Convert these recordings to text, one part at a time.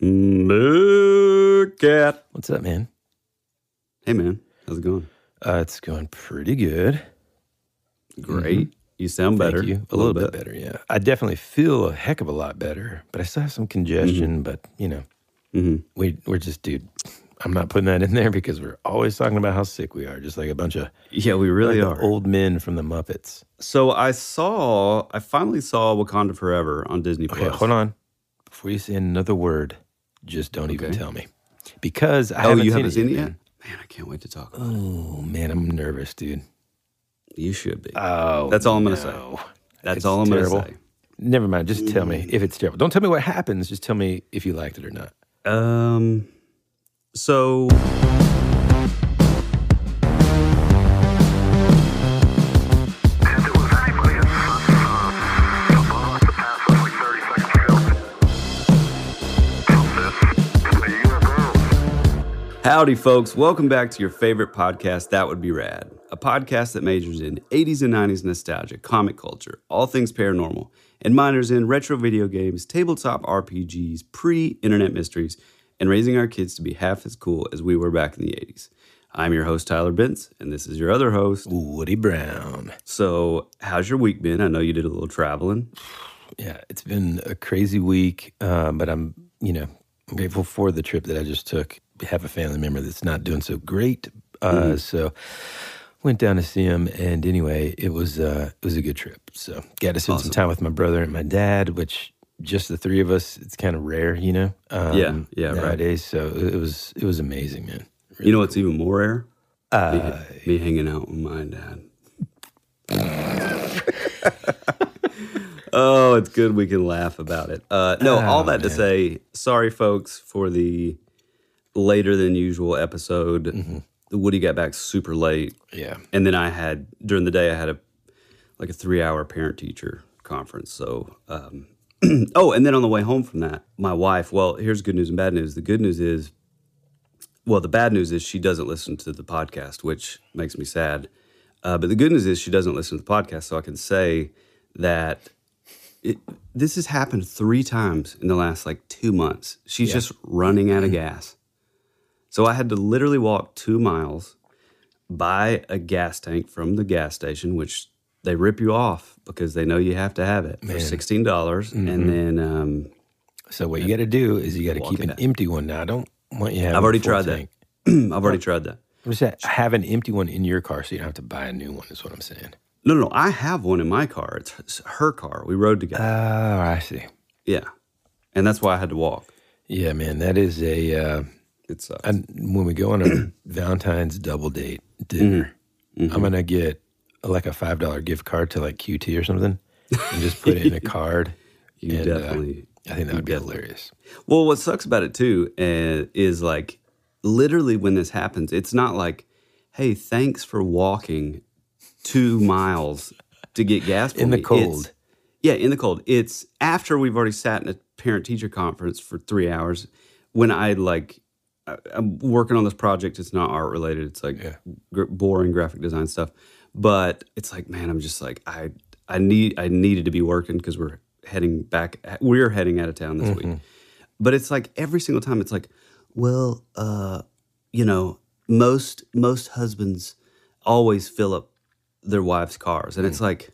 Look at. What's up, man? Hey, man. How's it going? Uh, it's going pretty good. Great. You sound better. Thank you. A, little, bit. better, yeah. I definitely feel a heck of a lot better, but I still have some congestion. But you know, Mhm. we we're just, dude. I'm not putting that in there because we're always talking about how sick we are, just like a bunch of Yeah, we really like are. old men from the Muppets. So I saw, I finally saw Wakanda Forever on Disney Okay, Plus. hold on. Before you say another word, just don't even Okay. tell me because I Oh, haven't you seen haven't seen it yet? man. Man, I can't wait to talk about Oh man, I'm nervous, dude. it. You should be. Oh, That's all I'm gonna say. no. That's it's all I'm terrible. going to say. Never mind. Just tell me if it's terrible. Don't tell me what happens. Just tell me if you liked it or not. Um, so Howdy, folks. Welcome back to your favorite podcast, That Would Be Rad, a podcast that majors in 80s and 90s nostalgia, comic culture, all things paranormal, and minors in retro video games, tabletop RPGs, pre internet mysteries, and raising our kids to be half as cool as we were back in the 80s. I'm your host, Tyler Bentz, and this is your other host. Woody Brown. So, how's your week been? I know you did a little traveling. Yeah, it's been a crazy week, uh, but I'm, you know, I'm grateful for the trip that I just took. Have a family member that's not doing so great, uh, so went down to see him. And anyway, it was uh, it was a good trip. So got to spend some time with my brother and my dad, which just the three of us. It's kind of rare, you know. Um, Yeah, yeah, right. Nowadays, so it was it was amazing, man. You know what's even more rare? Uh, me, me hanging out with my dad. oh, it's good we can laugh about it. Uh, no, all that to say, sorry, folks, for the later than usual episode. Woody got back super late, yeah, and then I had during the day I had a like a three hour parent teacher conference. So, um, oh, and then on the way home from that, my wife. Well, here's good news and bad news. The good news is well, the bad news is she doesn't listen to the podcast, which makes me sad. Uh, but the good news is she doesn't listen to the podcast, so I can say that it, this has happened three times in the last like two months. She's just running out of gas. So I had to literally walk two miles, buy a gas tank from the gas station, which they rip you off because they know you have to have it for sixteen dollars, and then um, So what you got to do is you got to keep an out. empty one. Now I don't want you. I've already tried tank. that. I've already tried that. I'm just saying, have an empty one in your car so you don't have to buy a new one. Is what I'm saying. No, no, no. I have one in my car. It's her car. We rode together. Oh, I see. yeah, and that's why I had to walk. Yeah, man, that is a. Uh, It sucks. and when we go on a Valentine's double date dinner, Mm-hmm. I'm gonna get like a five dollar gift card to like QT or something, and just put it in a card. You and, uh, definitely. I think that would be hilarious. Well, what sucks about it too uh, is like literally when this happens, it's not like, "Hey, thanks for walking two miles to get gas for In the me." cold. It's- yeah, in the cold. It's after we've already sat in a parent teacher conference for three hours. When I like, I'm working on this project. It's not art related. It's like gr- boring graphic design stuff. But it's like, man, I'm just like, I, I need, I needed to be working because we're heading back. We're heading out of town this week. But it's like every single time, it's like, well, uh, you know, most most husbands always fill up their wives' cars, and it's like,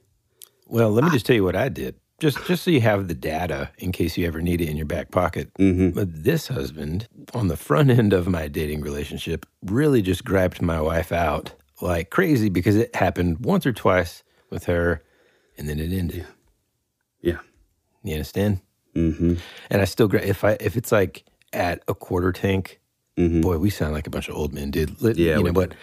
Well, let me just tell you what I did. Just just so you have the data in case you ever need it in your back pocket. But this husband, on the front end of my dating relationship, really just grabbed my wife out like crazy because it happened once or twice with her, and then it ended. yeah, yeah. You understand? mm-hmm. And I still gra- if I if it's like at a quarter tank, Mhm. boy, we sound like a bunch of old men, dude. Let- Yeah, you know what?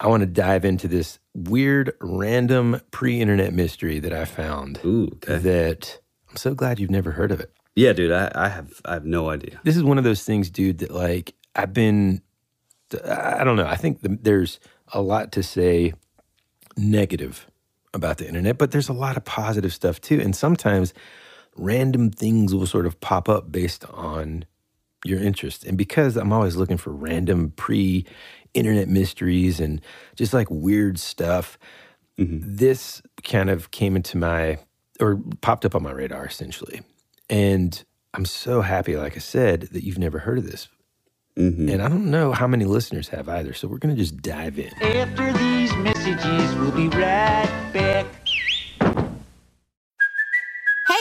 I want to dive into this weird, random pre-internet mystery that I found. Ooh, okay. That I'm so glad you've never heard of it. yeah, dude, I, I have I have no idea. This is one of those things, dude. That like I've been, I don't know. I think the, there's a lot to say negative about the internet, but there's a lot of positive stuff too. And sometimes random things will sort of pop up based on your interest. And because I'm always looking for random pre internet mysteries and just like weird stuff, mm-hmm. this kind of came into my or popped up on my radar essentially. And I'm so happy, like I said, that you've never heard of this. Mm-hmm. And I don't know how many listeners have either. So we're going to just dive in. After these messages, we'll be right back.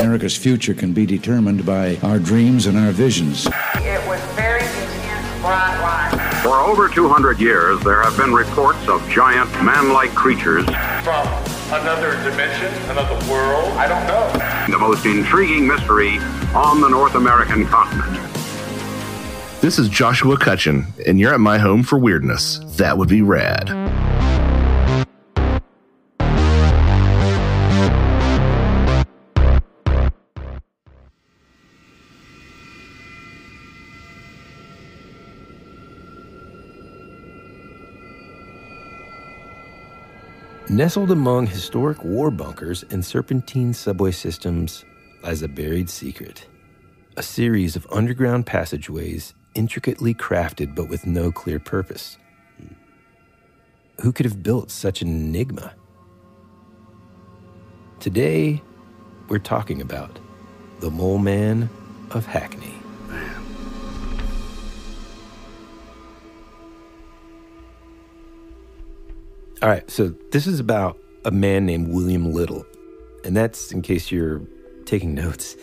America's future can be determined by our dreams and our visions. It was very intense, bright light. For over 200 years, there have been reports of giant man-like creatures. From another dimension, another world, I don't know. The most intriguing mystery on the North American continent. This is Joshua Cutchin, and you're at my home for weirdness. That would be rad. Nestled among historic war bunkers and serpentine subway systems lies a buried secret. A series of underground passageways intricately crafted but with no clear purpose. Who could have built such an enigma? Today, we're talking about the Mole Man of Hackney. All right, so this is about a man named William Lyttle. And that's in case you're taking notes.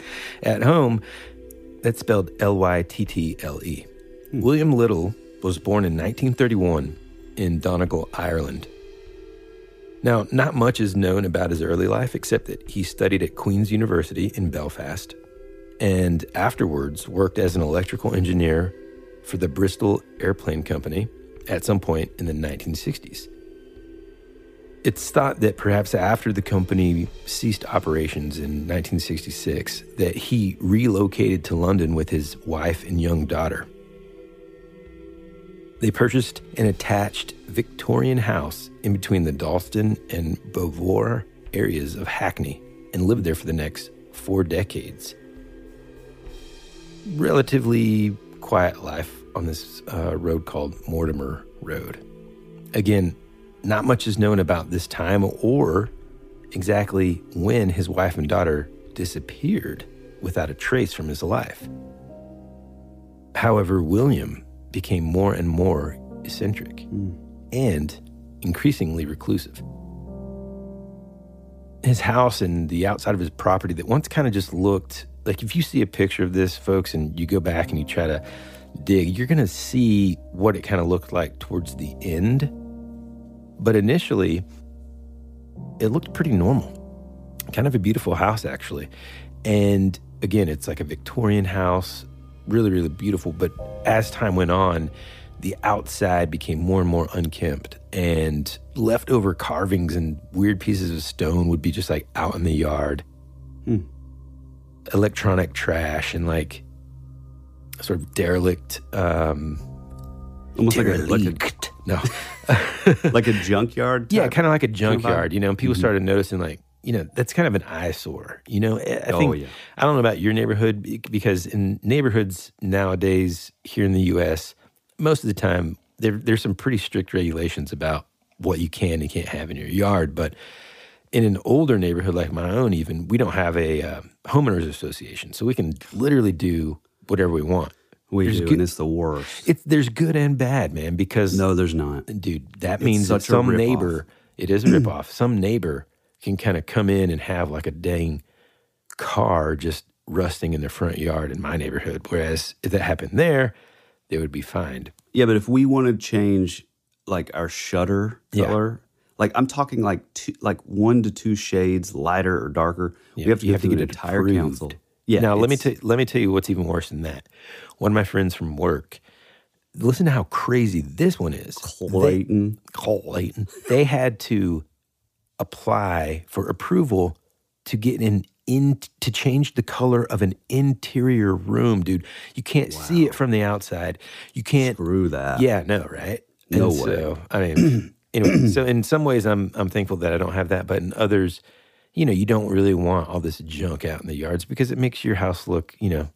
At home, that's spelled L Y T T L E. Hmm. William Lyttle was born in 1931 in Donegal, Ireland. Now, not much is known about his early life except that he studied at Queen's University in Belfast and afterwards worked as an electrical engineer for the Bristol Airplane Company at some point in the 1960s. It's thought that perhaps after the company ceased operations in 1966 that he relocated to London with his wife and young daughter. They purchased an attached Victorian house in between the Dalston and Beauvoir areas of Hackney and lived there for the next four decades. Relatively quiet life on this uh, road called Mortimer Road. Again, not much is known about this time or exactly when his wife and daughter disappeared without a trace from his life. However, William became more and more eccentric hmm. and increasingly reclusive. His house and the outside of his property that once kind of just looked like if you see a picture of this, folks, and you go back and you try to dig, you're going to see what it kind of looked like towards the end. But initially, it looked pretty normal. Kind of a beautiful house, actually. And again, it's like a Victorian house, really, really beautiful. But as time went on, the outside became more and more unkempt, and leftover carvings and weird pieces of stone would be just like out in the yard. Hmm. Electronic trash and like sort of derelict. Um, Almost like a, like a derelict. No, like a junkyard. yeah, kind of like a junkyard. You know, and people Mhm. started noticing like, you know, that's kind of an eyesore. You know, I Oh, think yeah. I don't know about your neighborhood because in neighborhoods nowadays here in the U.S., most of the time there there's some pretty strict regulations about what you can and can't have in your yard. But in an older neighborhood like my own, even we don't have a uh, homeowners association, so we can literally do whatever we want. We There's do, good- and it's the worst. It's there's good and bad, man. Because no, there's not, dude. That It's means that some neighbor, it is a ripoff. some neighbor can kind of come in and have like a dang car just rusting in their front yard in my neighborhood. Whereas if that happened there, they would be fined. Yeah, but if we want to change like our shutter Yeah. color, like I'm talking like two, like one to two shades lighter or darker, Yeah, we have to you have to get an entire approved. council. Yeah. Now let me tell let me tell you what's even worse than that. One of my friends from work. Listen to how crazy this one is. Clayton. They, Clayton. They had to apply for approval to get an in to change the color of an interior room, dude. You can't see it from the outside. You can't screw that. Yeah, no, right? No And way. So, I mean, anyway, so in some ways, I'm I'm thankful that I don't have that, but in others, you know, you don't really want all this junk out in the yards because it makes your house look, you know,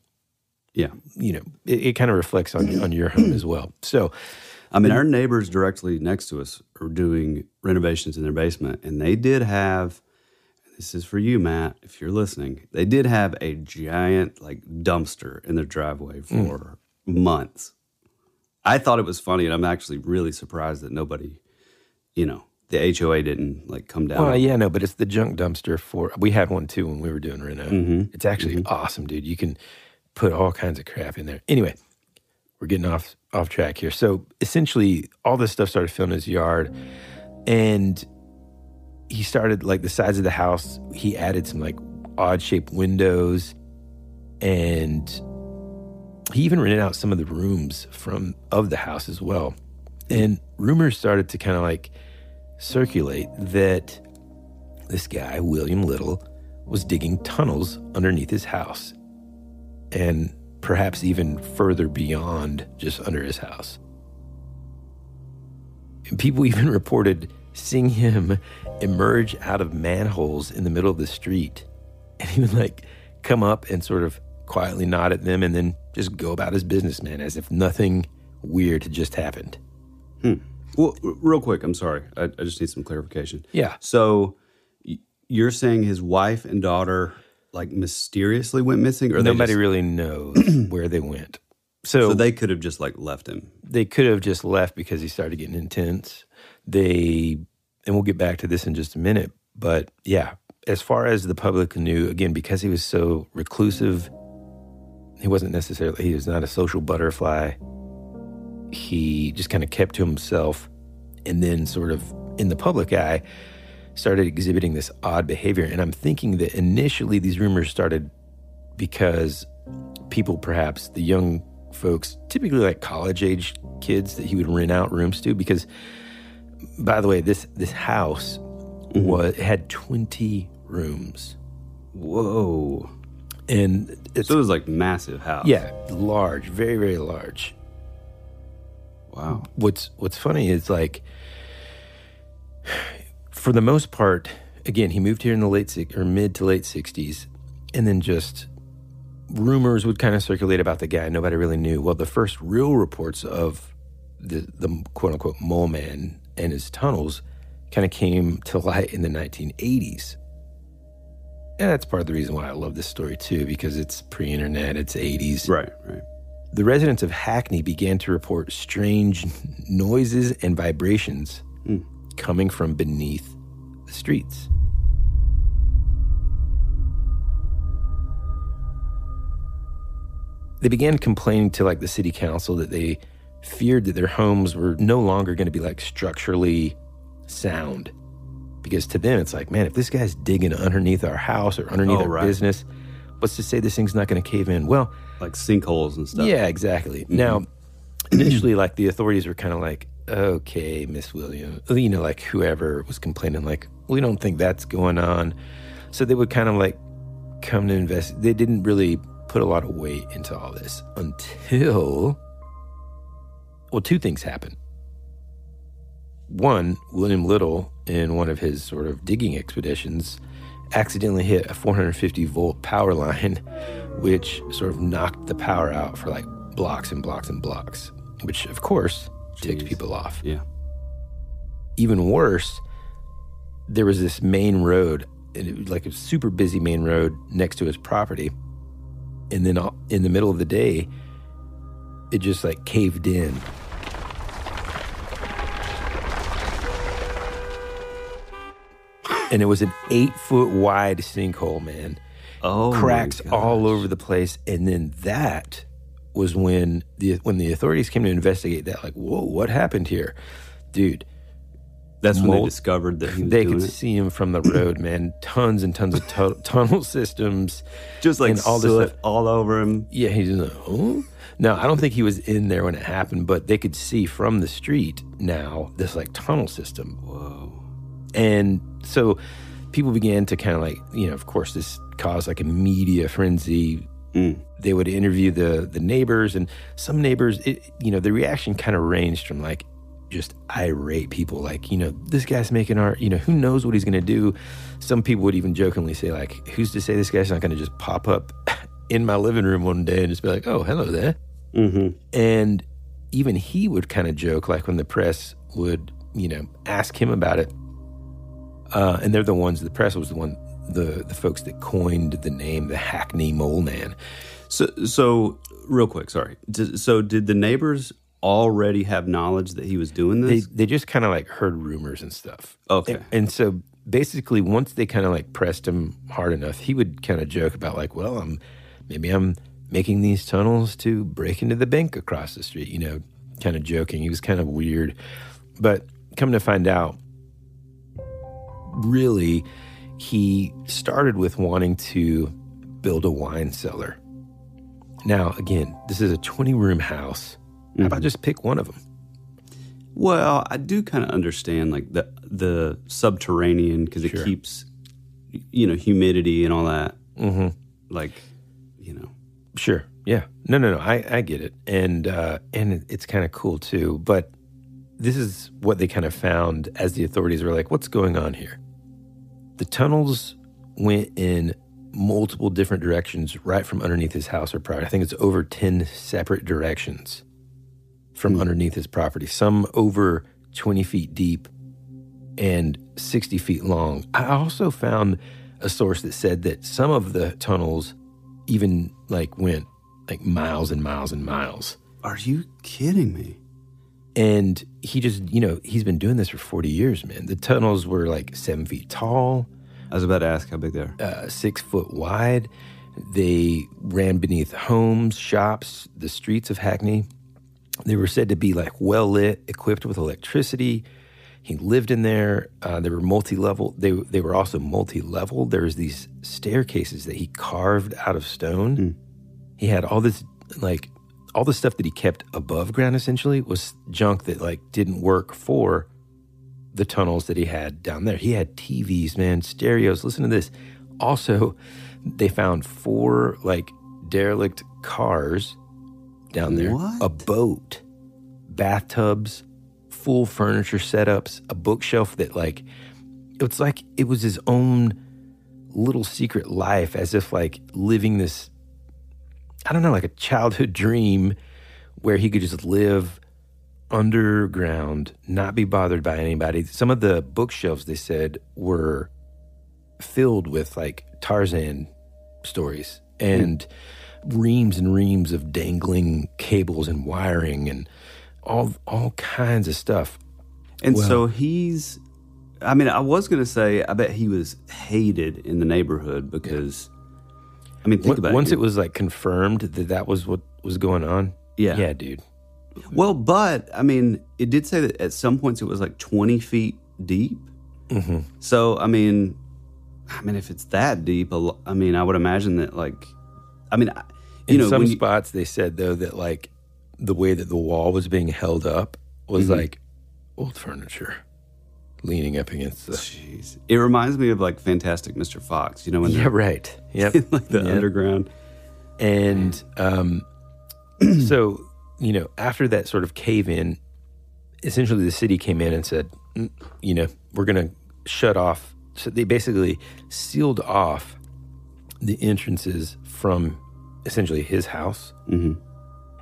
Yeah. you know, it, it kind of reflects on on your home as well. So, I mean, our neighbors directly next to us are doing renovations in their basement, and they did have. This is for you, Matt, if you're listening. They did have a giant like dumpster in their driveway Mm. for months. I thought it was funny, and I'm actually really surprised that nobody, you know, the HOA didn't like come down. well, yeah, no, but it's the junk dumpster for. We had one too when we were doing reno. Mhm. It's actually awesome, dude. You can put all kinds of crap in there. Anyway, we're getting off off track here. So essentially, all this stuff started filling his yard, and he started like the sides of the house. He added some like odd shaped windows, and he even rented out some of the rooms from of the house as well. And rumors started to kind of like circulate that this guy, William Lyttle, was digging tunnels underneath his house and perhaps even further beyond just under his house. And people even reported seeing him emerge out of manholes in the middle of the street. And he would like come up and sort of quietly nod at them and then just go about his business, man, as if nothing weird had just happened. Hmm. Well, r- real quick, I'm sorry. I, I just need some clarification. Yeah. So y- you're saying his wife and daughter like mysteriously went missing, or Nobody just- really knows where they went. So, so they could have just like left him. they could have just left because he started getting intense. They, and we'll get back to this in just a minute, but yeah, as far as the public knew, again, because he was so reclusive, he wasn't necessarily, he was not a social butterfly. He just kind of kept to himself and then sort of in the public eye started exhibiting this odd behavior. And I'm thinking that initially these rumors started because people, perhaps the young folks, typically like college age kids that he would rent out rooms to. Because, by the way, this this house mm-hmm. was had 20 rooms. Whoa! And it's, So it was like massive house. yeah, large, very very large. Wow. What's What's funny is like, for the most part, again, he moved here in the late or mid to late '60s, and then just rumors would kind of circulate about the guy. Nobody really knew. Well, the first real reports of the the quote unquote mole man and his tunnels kind of came to light in the 1980s. And that's part of the reason why I love this story too, because it's pre-internet, it's 80s. Right, right. The residents of Hackney began to report strange noises and vibrations hmm. Coming from beneath the streets. They began complaining to like the city council that they feared that their homes were no longer going to be like structurally sound. Because to them, it's like, man, if this guy's digging underneath our house or underneath Oh, our right. business, let's just say this thing's not going to cave in. Well, like sinkholes and stuff. yeah, exactly. Mm-hmm. Now, initially, like the authorities were kind of like, okay, Miss Williams, uh, you know, like whoever was complaining, like, we don't think that's going on. So they would kind of like come to invest. They didn't really put a lot of weight into all this until, well, two things happened. One, William Lyttle, in one of his sort of digging expeditions, accidentally hit a 450 volt power line, which sort of knocked the power out for like blocks and blocks and blocks, which of course ticked people off. Yeah. Even worse, there was this main road, and it was like a super busy main road next to his property. And then uh, in the middle of the day, it just like caved in. And it was an eight foot wide sinkhole, man. Oh, cracks all over the place. And then that was when the when the authorities came to investigate that. Like, whoa, what happened here, dude? That's when they discovered that he was they could it? see him from the road, man. Tons and tons of tu- tunnel systems, Just like all this stuff. all over him. Yeah, he's like, oh. No, I don't think he was in there when it happened, but they could see from the street now this like tunnel system. Whoa. And so people began to kind of like, you know, of course, this caused like a media frenzy. They would interview the the neighbors, and some neighbors, it, you know, the reaction kind of ranged from like just irate people, like, you know, this guy's making art, you know, who knows what he's going to do. Some people would even jokingly say, like, who's to say this guy's not going to just pop up in my living room one day and just be like, oh, hello there. Mm-hmm. And even he would kind of joke, like when the press would, you know, ask him about it. Uh, and they're the ones, the press was the one, the, the folks that coined the name, the Hackney Mole Man. So, so real quick, sorry. So, did the neighbors already have knowledge that he was doing They, this? they just kind of like heard rumors and stuff. Okay. And, and so basically, once they kind of like pressed him hard enough, he would kind of joke about, like, well, I'm maybe I'm making these tunnels to break into the bank across the street, you know, kind of joking. He was kind of weird. But come to find out, really, he started with wanting to build a wine cellar. Now, again, this is a 20 room house. How about just pick one of them? Well, I do kind of understand like the the subterranean because Sure. it keeps, you know, humidity and all that. Mm-hmm. Like, you know, Sure. Yeah. No, no, no. I, I get it. And uh, and it's kind of cool too. But this is what they kind of found as the authorities were like, what's going on here? The tunnels went in multiple different directions right from underneath his house or property. I think it's over 10 separate directions from hmm. underneath his property, some over 20 feet deep and 60 feet long. I also found a source that said that some of the tunnels even like went like miles and miles and miles. are you kidding me? And he just, you know, he's been doing this for 40 years, man. The tunnels were like seven feet tall, I was about to ask how big they are. uh, six foot wide. They ran beneath homes, shops, the streets of Hackney. They were said to be like well lit, equipped with electricity. He lived in there. Uh, they were multi level. They they were also multi level. There was these staircases that he carved out of stone. He had all this like all the stuff that he kept above ground. Essentially, was junk that like didn't work for the tunnels that he had down there. He had TVs, man, stereos. Listen to this. Also, they found four like derelict cars down there, What? a boat, bathtubs, full furniture setups, a bookshelf that like it's like it was his own little secret life as if like living this I don't know, like a childhood dream where he could just live underground, not be bothered by anybody. Some of the bookshelves they said were filled with like Tarzan stories and reams and reams of dangling cables and wiring and all all kinds of stuff. And Well- so he's. I mean, I was going to say, I bet he was hated in the neighborhood because. I mean, think Once- about once it. it was like confirmed that that was what was going on. Yeah. yeah, dude. Well, but I mean, it did say that at some points it was like 20 feet deep. Mm-hmm. So, I mean, I mean, if it's that deep, I mean, I would imagine that like, I mean, you In know, some when you- spots, they said though that like the way that the wall was being held up was Mhm. like old furniture leaning up against the. Jeez. It reminds me of like Fantastic Mr. Fox, you know, when Yeah, right. Yep. like the Yep. underground. And um, so, you know, after that sort of cave in, essentially the city came in and said, "Mm, you know, we're going to shut off. So they basically sealed off the entrances from essentially his house. Mm-hmm.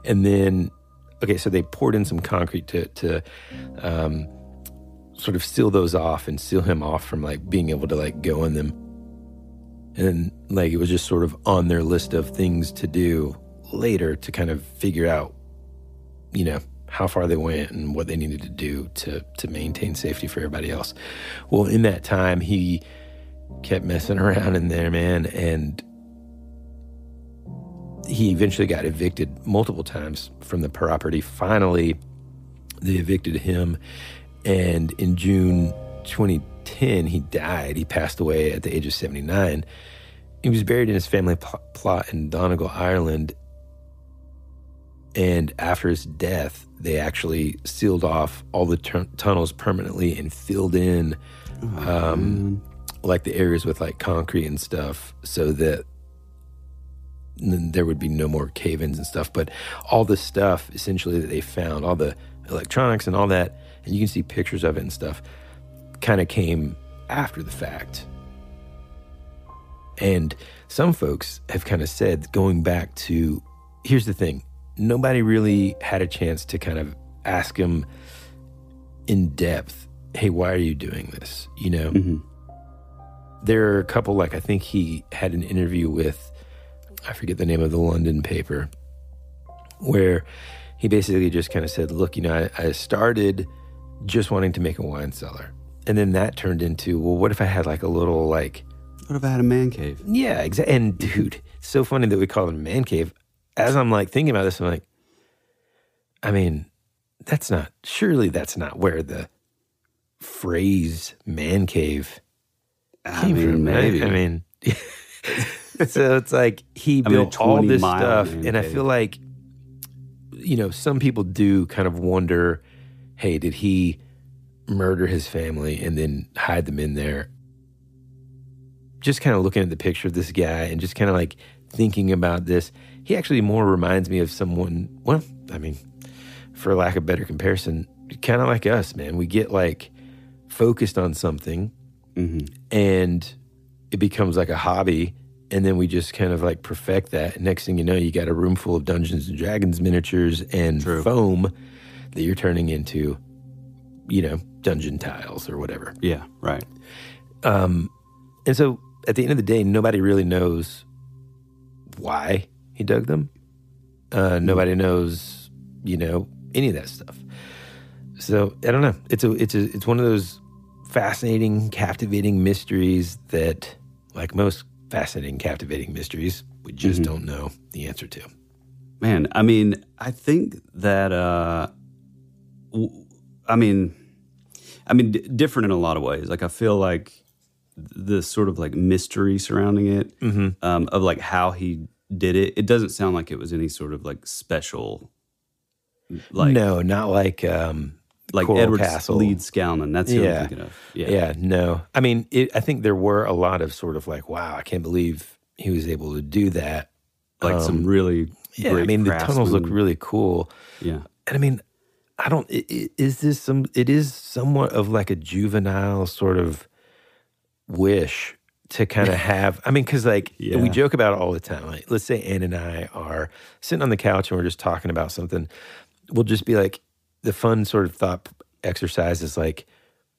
And then, okay, so they poured in some concrete to, to um, sort of seal those off and seal him off from like being able to like go in them. And like it was just sort of on their list of things to do later to kind of figure out, you know, how far they went and what they needed to do to to maintain safety for everybody else. Well, in that time, he kept messing around in there, man, and he eventually got evicted multiple times from the property. Finally, they evicted him, and in June 2010, he died. He passed away at the age of 79. He was buried in his family plot in Donegal, Ireland. And after his death, they actually sealed off all the tun- tunnels permanently and filled in, um, like the areas with like concrete and stuff, so that there would be no more cave-ins and stuff. But all the stuff essentially that they found, all the electronics and all that, and you can see pictures of it and stuff, kind of came after the fact. And some folks have kind of said, going back to, here's the thing, nobody really had a chance to kind of ask him in depth, hey, why are you doing this? You know, mm-hmm. there are a couple, like I think he had an interview with, I forget the name of the London paper, where he basically just kind of said, look, you know, I, I started just wanting to make a wine cellar. And then that turned into, well, what if I had like a little like What if I had a man cave? yeah, exactly. And dude, so funny that we call it a man cave. As I'm like thinking about this, I'm like, I mean, that's not surely that's not where the phrase man cave I came mean, from. maybe. I mean, so it's like he I mean, built all this stuff, and I feel like, you know, some people do kind of wonder, hey, did he murder his family and then hide them in there? Just kind of looking at the picture of this guy and just kind of like thinking about this, he actually more reminds me of someone. Well, I mean, for lack of better comparison, kind of like us, man. We get like focused on something mm-hmm. and it becomes like a hobby and then we just kind of like perfect that next thing you know you got a room full of dungeons and dragons miniatures and foam that you're turning into you know dungeon tiles or whatever. Yeah, right. um and so at the end of the day nobody really knows why he dug them. Uh nobody knows you know any of that stuff. So i don't know. It's a it's a it's one of those fascinating captivating mysteries that like most fascinating captivating mysteries we just Mhm. don't know the answer to. Man, I mean, I think that uh I mean I mean d- different in a lot of ways. Like I feel like the sort of like mystery surrounding it Mhm. um of like how he did it. It doesn't sound like it was any sort of like special like no not like um like Coral Edward Castle. Leedskalnin. That's who yeah. I'm thinking of. yeah Yeah. no i mean it, i think there were a lot of sort of like wow i can't believe he was able to do that Like some really yeah i mean the tunnels look really cool Yeah. And I mean, I don't. Is this some? It is somewhat of like a juvenile sort of wish to kind of have. I mean, because like we joke about it all the time. Like, let's say Ann and I are sitting on the couch and we're just talking about something. We'll just be like, the fun sort of thought exercise is like,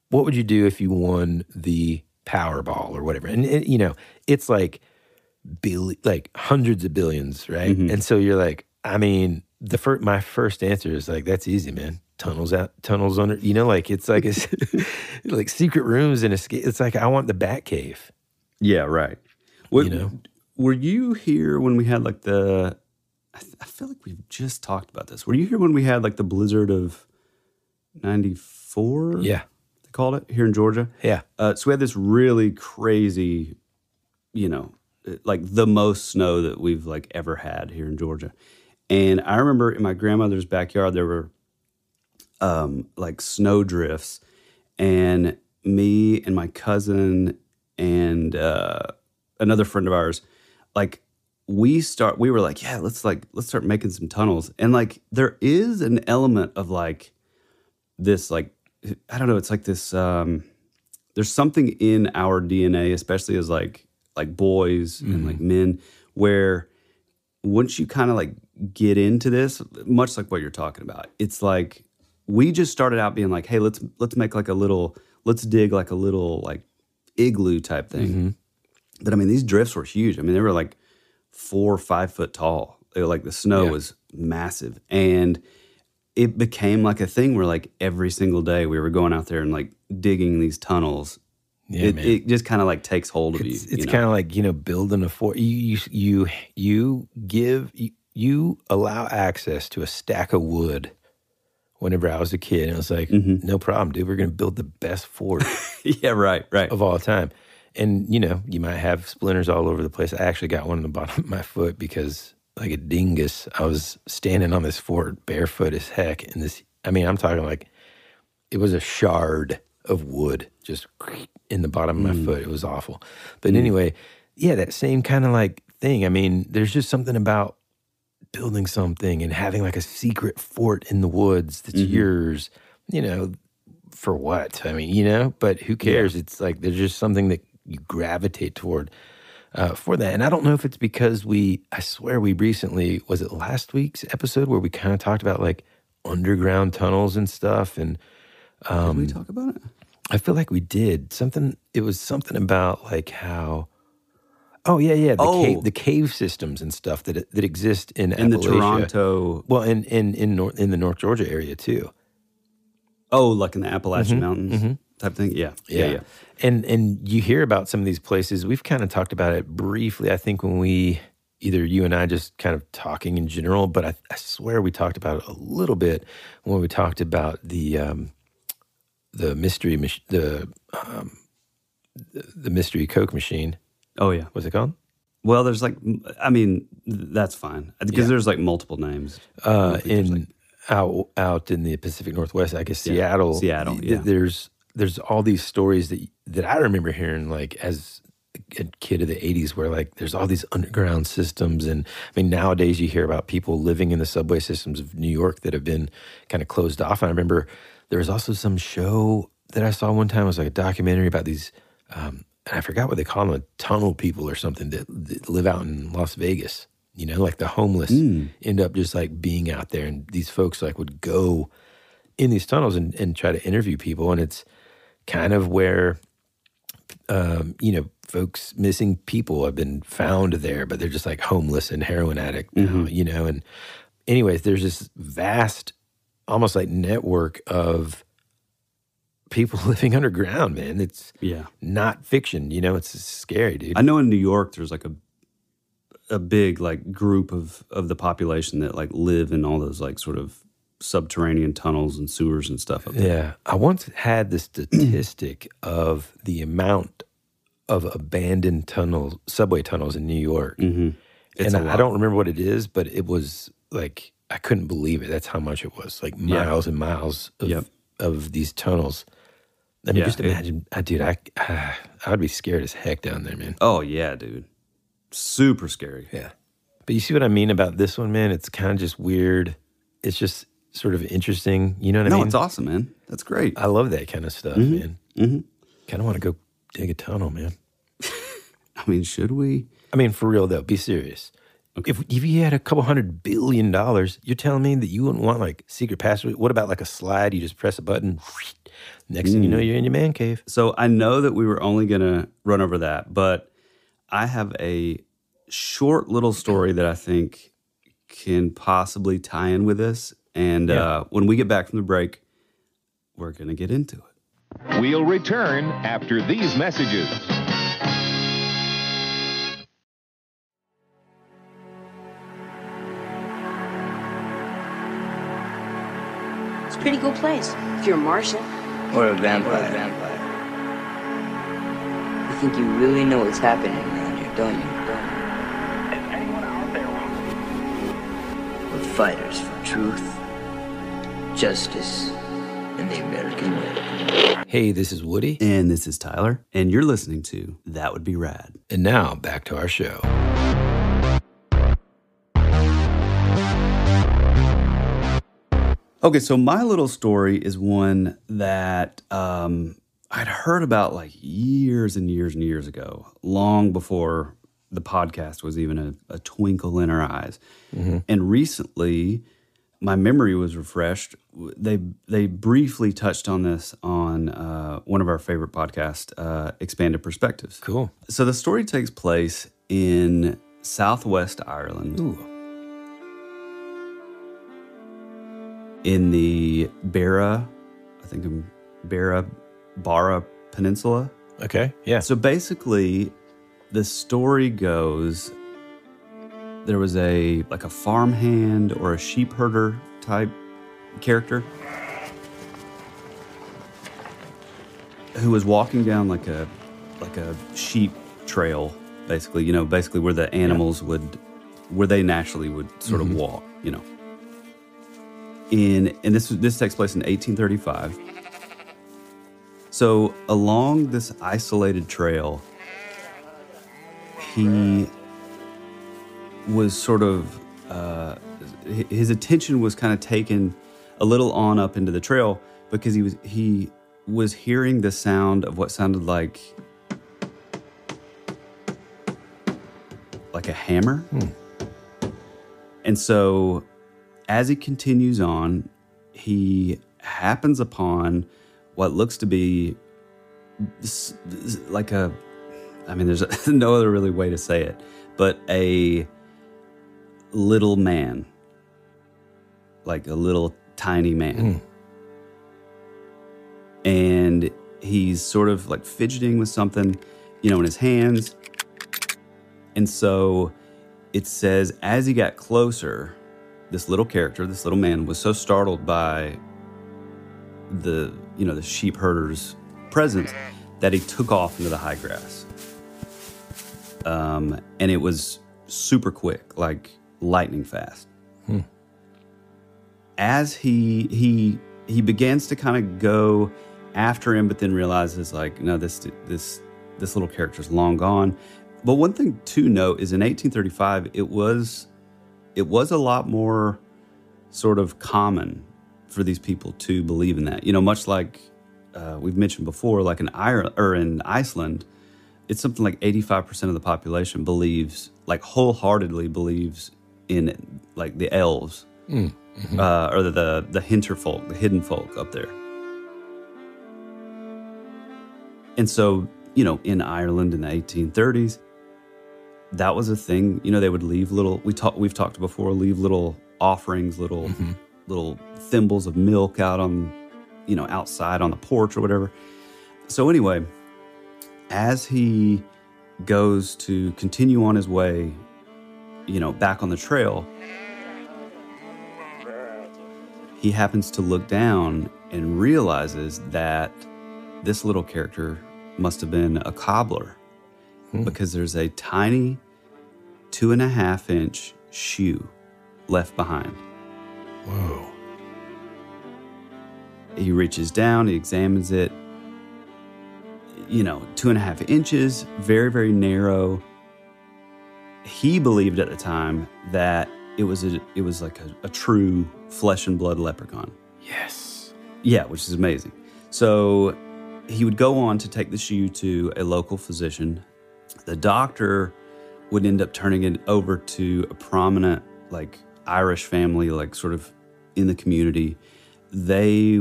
what would you do if you won the Powerball or whatever? And it, you know, it's like bill like hundreds of billions, right? Mhm. And so you're like, I mean, the first my first answer is like, that's easy, man. Tunnels out, tunnels under. You know, like it's like it's like secret rooms and escape. It's like I want the Bat Cave. Yeah, right. What, You know? were you here when we had like the? I, th- I feel like we've just talked about this. Were you here when we had like the blizzard of '94? Yeah. they called it here in Georgia. Yeah. Uh, so we had this really crazy you know, like the most snow that we've like ever had here in Georgia. And I remember in my grandmother's backyard there were um, like snow drifts, and me and my cousin and uh, another friend of ours, like we start, we were like, yeah, let's like let's start making some tunnels, and like there is an element of like this, like I don't know, it's like this. um There's something in our DNA, especially as like like boys and like men, where once you kind of like get into this, much like what you're talking about, it's like we just started out being like, hey, let's let's make like a little, let's dig like a little like igloo type thing. Mm-hmm. But I mean, these drifts were huge. I mean, they were like four or five foot tall. They were like the snow Yeah. was massive, and it became like a thing where like every single day we were going out there and like digging these tunnels. Yeah, it, it just kind of like takes hold of It's, you. it's you know? kind of like you know building a fort. You you you you give you, you allow access to a stack of wood. Whenever I was a kid, and it was like, Mm-hmm. no problem, dude. We're gonna build the best fort yeah, right, right. of all time. And you know, you might have splinters all over the place. I actually got one in the bottom of my foot because, like a dingus, I was standing on this fort barefoot as heck. And this, I mean, I'm talking like it was a shard of wood just in the bottom of my foot. It was awful. But anyway, yeah, that same kind of like thing. I mean, there's just something about building something and having like a secret fort in the woods that's yours, you know, for what? I mean, you know, but who cares? It's like there's just something that you gravitate toward uh, for that. And I don't know if it's because we, I swear we recently, was it last week's episode where we kind of talked about like underground tunnels and stuff? And um, Did we talk about it? I feel like we did something. It was something about like how. Oh yeah, yeah. The, Oh. cave, the cave systems and stuff that that exist in In the Toronto, Well, in in in North in the North Georgia area too. oh, like in the Appalachian Mhm, Mountains mhm. type thing. Yeah, yeah, yeah. And and you hear about some of these places. We've kind of talked about it briefly. I think when we either you and I just kind of talking in general, but I, I swear we talked about it a little bit when we talked about the um, the mystery mach- the um, the, the mystery Coke machine. Oh yeah. What's it called? Well, there's like, I mean, that's fine because Yeah. there's like multiple names. Uh, don't think there's, in like- out out in the Pacific Northwest, I guess Seattle. Seattle, th- yeah. There's there's all these stories that that I remember hearing like as a kid of the '80s, where like there's all these underground systems, and I mean nowadays you hear about people living in the subway systems of New York that have been kind of closed off. And I remember there was also some show that I saw one time. It was like a documentary about these. Um, I forgot what they call them, tunnel people or something that, that live out in Las Vegas. You know, like the homeless Mm. end up just like being out there, and these folks like would go in these tunnels and, and try to interview people, and it's kind of where um, you know folks missing people have been found there, but they're just like homeless and heroin addict now, you know. And anyways, there's this vast, almost like network of people living underground, man. It's yeah. not fiction, you know. It's scary, dude. I know in New York there's like a a big like group of of the population that like live in all those like sort of subterranean tunnels and sewers and stuff up there. Yeah. I once had the statistic of the amount of abandoned tunnels, subway tunnels in New York. Mm-hmm. And I lot. don't remember what it is, but it was like, I couldn't believe it. That's how much it was like Yeah. miles and miles of, Yep. of these tunnels. I mean, Yeah, just it- imagine, I, dude, I, I would be scared as heck down there, man. Oh yeah, dude. Super scary. Yeah. But you see what I mean about this one, man? It's kind of just weird. It's just sort of interesting. You know what I mean? no, it's awesome, man. That's great. I love that kind of stuff, Mhm. man. Mm-hmm. Kind of want to go dig a tunnel, man. I mean, should we? I mean, for real though, be serious. If if you had a couple hundred billion dollars, you're telling me that you wouldn't want like secret password? What about like a slide? You just press a button. Next thing you know, Mm. you're in your man cave. So I know that we were only going to run over that, but I have a short little story that I think can possibly tie in with this. And Yeah. uh, when we get back from the break, we're going to get into it. We'll return after these messages. Pretty cool place. If you're a Martian. Or a vampire. vampire. You think you really know what's happening around here. don't you? We're fighters for truth, justice, and the American way. Hey, this is Woody. And this is Tyler. And you're listening to That Would Be Rad. And now back to our show. Okay, so my little story is one that um, I'd heard about like years and years and years ago, long before the podcast was even a, a twinkle in our eyes. And recently, my memory was refreshed. They they briefly touched on this on uh, one of our favorite podcasts, uh, Expanded Perspectives. Cool. So the story takes place in Southwest Ireland. In the Barra, I think I'm Barra Barra Peninsula. Okay. Yeah. So basically, the story goes there was a like a farmhand or a sheep herder type character who was walking down like a like a sheep trail basically you know basically where the animals would where they naturally would sort Mhm. of walk you know in and this this takes place in 1835 so along this isolated trail he was sort of uh, his attention was kind of taken a little on up into the trail because he was he was hearing the sound of what sounded like like a hammer. And so as he continues on he happens upon what looks to be like a I mean, there's no other really way to say it, but a little man, like a little tiny man. Hmm. And he's sort of like fidgeting with something, you know, in his hands. And so it says, as he got closer, this little character, this little man, was so startled by the, you know, the sheep herder's presence that he took off into the high grass um, and it was super quick, like lightning fast. Hmm. As he he he begins to kind of go after him, but then realizes like, no, this this this little character's long gone. But one thing to note is in 1835, it was it was a lot more sort of common for these people to believe in that. You know, much like uh, we've mentioned before, like in Ireland or in Iceland, it's something like 85% of the population believes, like wholeheartedly believes in like the elves Mm, uh, or the, the the hinterfolk, the hidden folk up there. And so, you know, in Ireland in the 1830s, that was a thing. You know, they would leave little. We talked. We've talked before. Leave little offerings, little mm-hmm. little thimbles of milk out on, you know, outside on the porch or whatever. So anyway, as he goes to continue on his way, you know, back on the trail, he happens to look down and realizes that this little character must have been a cobbler Mm. because there's a tiny two and a half inch shoe left behind. Whoa. He reaches down, he examines it. You know, two and a half inches, very, very narrow. He believed at the time that it was a, it was like a, a true flesh and blood leprechaun. Yes. Yeah, which is amazing. So he would go on to take the shoe to a local physician. The doctor would end up turning it over to a prominent, like Irish family, like sort of in the community. They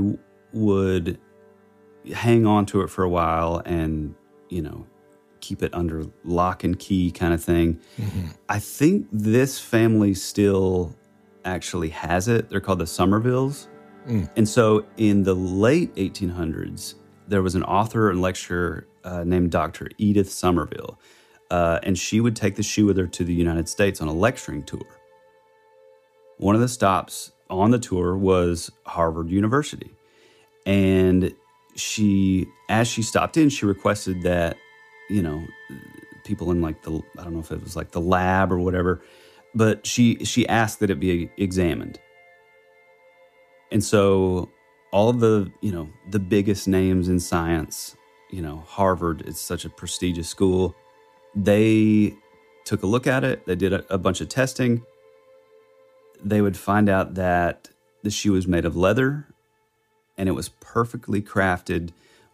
would hang on to it for a while and, you know, keep it under lock and key kind of thing. I think this family still actually has it. They're called the Somervilles. Mm. And so in the late 1800s, there was an author and lecturer uh, named Dr. Edith Somerville. Uh, and she would take the shoe with her to the United States on a lecturing tour. One of the stops on the tour was Harvard University. And she, as she stopped in, she requested that, you know, people in like the I don't know if it was like the lab or whatever, but she she asked that it be examined. And so all the, you know, the biggest names in science, you know, Harvard is such a prestigious school. They took a look at it, they did a, a bunch of testing. They would find out that the shoe was made of leather and it was perfectly crafted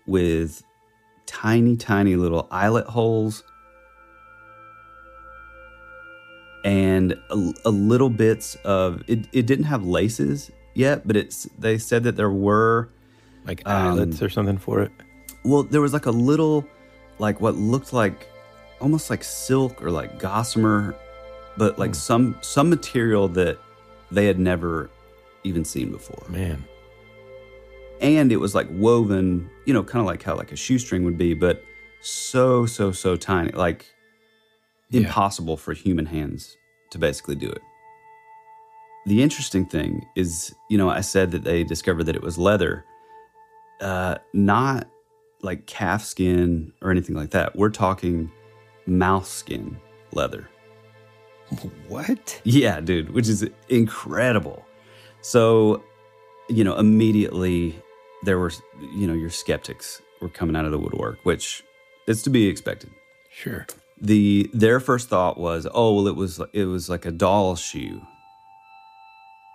with tiny, tiny little eyelet holes and a, a little bits of it. It didn't have laces yet, but it's they said that there were like um, eyelets or something for it. Well, there was like a little, like what looked like almost like silk or like gossamer, but like some some material that they had never even seen before. Man. And it was like woven, you know, kind of like how like a shoestring would be, but so so so tiny, like Yeah. impossible for human hands to basically do it. The interesting thing is, you know, I said that they discovered that it was leather, uh, not like calf skin or anything like that. We're talking mouse skin leather. What? Yeah, dude, which is incredible. So, you know, immediately there were, you know, your skeptics were coming out of the woodwork, which is to be expected. Sure. The their first thought was, oh, well, it was it was like a doll shoe.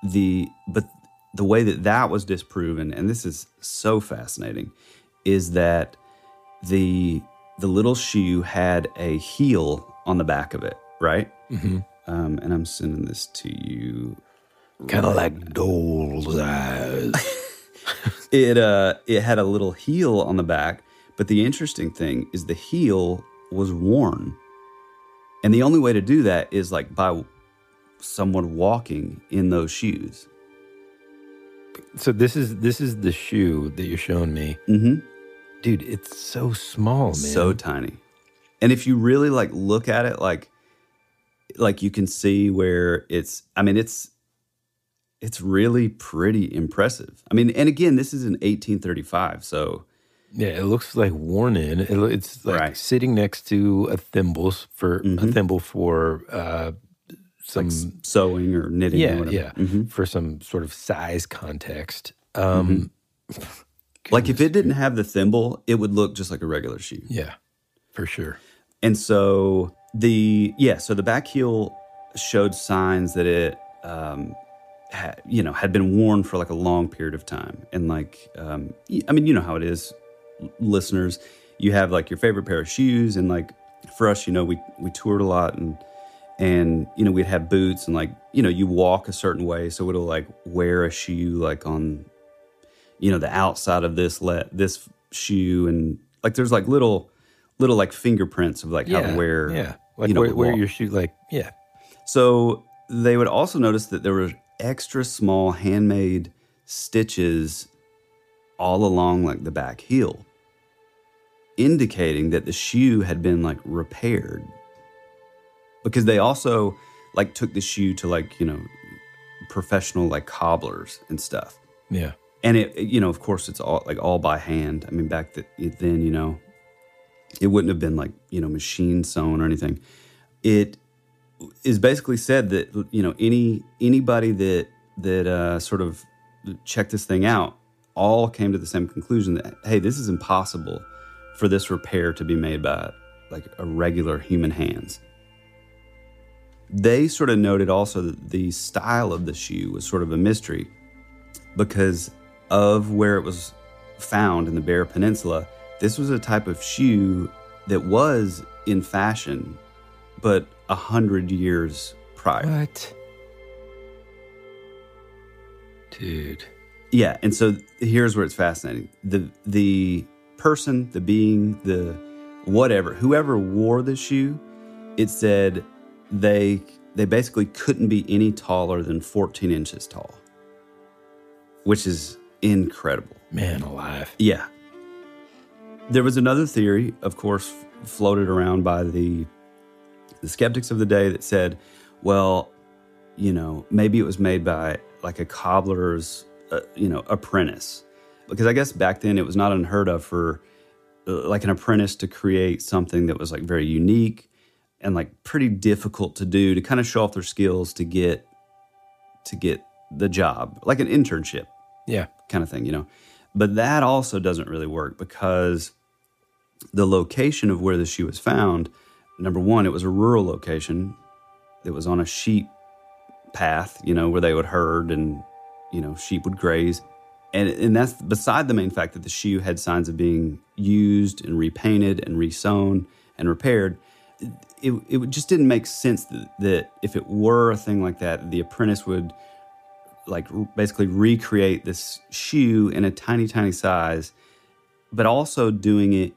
The but the way that that was disproven, and this is so fascinating, is that the the little shoe had a heel on the back of it, right? Mm-hmm. Um, and I'm sending this to you. Kind of like doll's eyes. it uh it had a little heel on the back, but the interesting thing is the heel was worn. And the only way to do that is like by someone walking in those shoes. so this is this is the shoe that you're showing me. Mm-hmm. Dude, it's so small, man. So tiny. And if you really like look at it like like you can see where it's I mean it's it's really pretty impressive. I mean, and again, this is in 1835, so Yeah, it looks like worn in. It, it's like sitting next to a thimbles for a Mhm. thimble for uh, some like sewing or knitting yeah, or whatever. yeah, Mhm. for some sort of size context. Um, Like if it didn't have the thimble, it would look just like a regular shoe. Yeah, for sure. And so the yeah, so the back heel showed signs that it um had, you know had been worn for like a long period of time and like um I mean you know how it is listeners you have like your favorite pair of shoes and like for us you know we we toured a lot and and you know we'd have boots and like you know you walk a certain way so it'll like wear a shoe like on you know the outside of this let this shoe and like there's like little little like fingerprints of like how to wear yeah, like you know, where, where your shoe, like yeah, so they would also notice that there were extra small handmade stitches all along like the back heel indicating that the shoe had been like repaired. Because they also like took the shoe to like you know professional like cobblers and stuff. Yeah. And it you know of course it's all like all by hand. I mean back th- then you know it wouldn't have been like you know machine sewn or anything. It is basically said that you know any anybody that that uh, sort of checked this thing out all came to the same conclusion that hey this is impossible for this repair to be made by like a regular human hands. They sort of noted also that the style of the shoe was sort of a mystery because of where it was found in the Bear Peninsula. This was a type of shoe that was in fashion, but a hundred years prior. What? Dude. Yeah, and so here's where it's fascinating. The the person, the being, the whatever, whoever wore the shoe, it said they they basically couldn't be any taller than 14 inches tall. Which is incredible. Man alive. Yeah. There was another theory, of course, floated around by the the skeptics of the day that said, well, you know, maybe it was made by like a cobbler's, uh, you know, apprentice. Because I guess back then it was not unheard of for uh, like an apprentice to create something that was like very unique and like pretty difficult to do to kind of show off their skills to get to get the job, like an internship Yeah. kind of thing, you know. But that also doesn't really work because the location of where the shoe was found, number one, it was a rural location. It was on a sheep path, you know, where they would herd and, you know, sheep would graze. And, and that's beside the main fact that the shoe had signs of being used and repainted and resewn and repaired. It, it just didn't make sense that, that if it were a thing like that, the apprentice would like basically recreate this shoe in a tiny, tiny size, but also doing it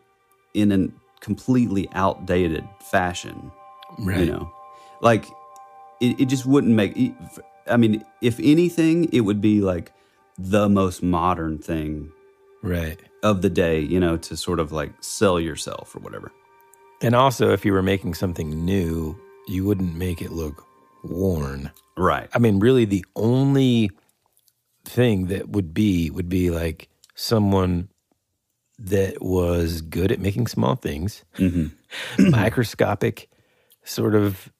in a completely outdated fashion. Right. You know, like it, it just wouldn't make. I mean, if anything, it would be like the most modern thing Right. of the day, you know, to sort of like sell yourself or whatever. And also, if you were making something new, you wouldn't make it look worn. Right. I mean, really, the only thing that would be would be like someone that was good at making small things, microscopic sort of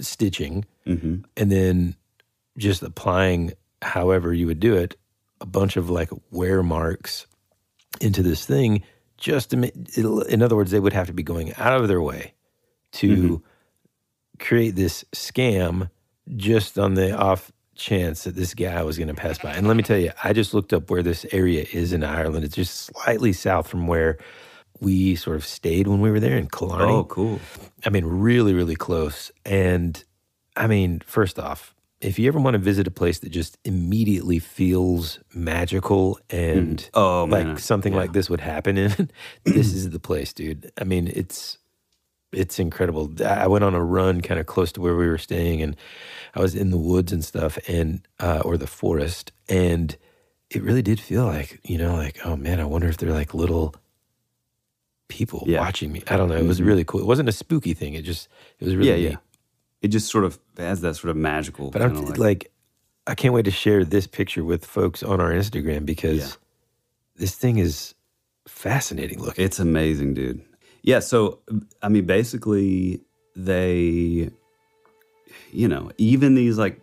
stitching, Mhm. and then just applying however you would do it, a bunch of like wear marks into this thing just to make, in other words, they would have to be going out of their way to create this scam just on the off chance that this guy was going to pass by. And let me tell you, I just looked up where this area is in Ireland. It's just slightly south from where we sort of stayed when we were there in Killarney. Oh, cool. I mean, really, really close. And I mean, first off, if you ever want to visit a place that just immediately feels magical and Mhm. Oh, like man. something like this would happen in, this is the place, dude. I mean, it's it's incredible. I went on a run kind of close to where we were staying, and I was in the woods and stuff, and uh, or the forest, and it really did feel like you know, like oh man, I wonder if they're like little people Yeah. watching me. I don't know. It was Mhm. really cool. It wasn't a spooky thing. It just it was really yeah, neat. yeah. It just sort of has that sort of magical. But I'm like, like, I can't wait to share this picture with folks on our Instagram because Yeah. this thing is fascinating looking. It's amazing, dude. Yeah, so I mean basically they you know, even these like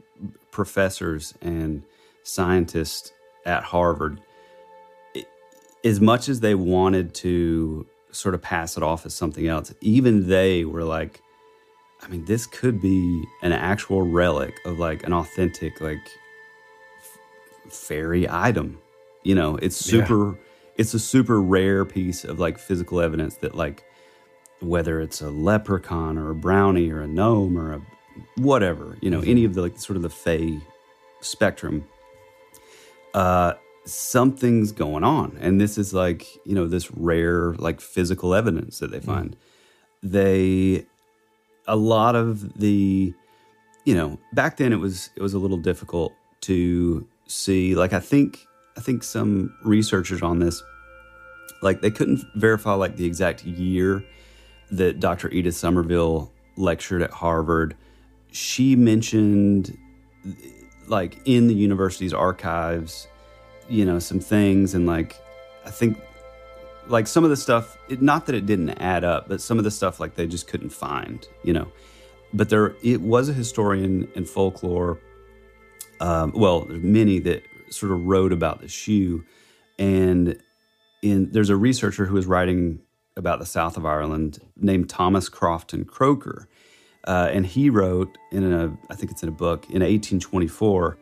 professors and scientists at Harvard i- as much as they wanted to sort of pass it off as something else, even they were like I mean, this could be an actual relic of like an authentic like f- fairy item. You know, it's Yeah. super it's a super rare piece of like physical evidence that like whether it's a leprechaun or a brownie or a gnome or a whatever, you know, any of the like sort of the fey spectrum uh something's going on and this is like, you know, this rare like physical evidence that they find. They a lot of the you know back then it was it was a little difficult to see like i think i think some researchers on this like they couldn't verify like the exact year that dr edith somerville lectured at harvard she mentioned like in the university's archives you know some things and like i think like some of the stuff it, not that it didn't add up but some of the stuff like they just couldn't find you know. But there it was a historian in folklore um, well there's many that sort of wrote about the shoe and in there's a researcher who was writing about the south of ireland named thomas crofton croker uh, and he wrote in a i think it's in a book in 1824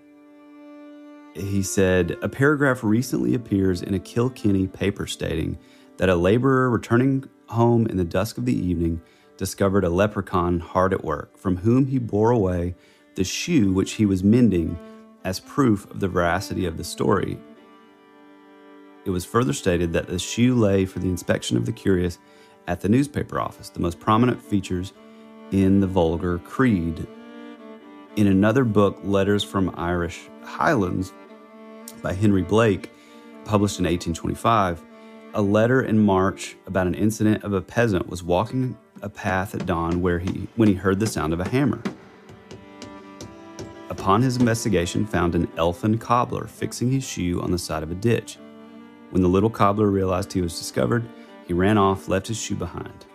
he said a paragraph recently appears in a kilkenny paper stating that a laborer returning home in the dusk of the evening discovered a leprechaun hard at work, from whom he bore away the shoe which he was mending as proof of the veracity of the story. It was further stated that the shoe lay for the inspection of the curious at the newspaper office, the most prominent features in the vulgar creed. In another book, Letters from Irish Highlands by Henry Blake, published in 1825, a letter in March about an incident of a peasant was walking a path at dawn where he when he heard the sound of a hammer. Upon his investigation, found an elfin cobbler fixing his shoe on the side of a ditch. When the little cobbler realized he was discovered, he ran off, left his shoe behind.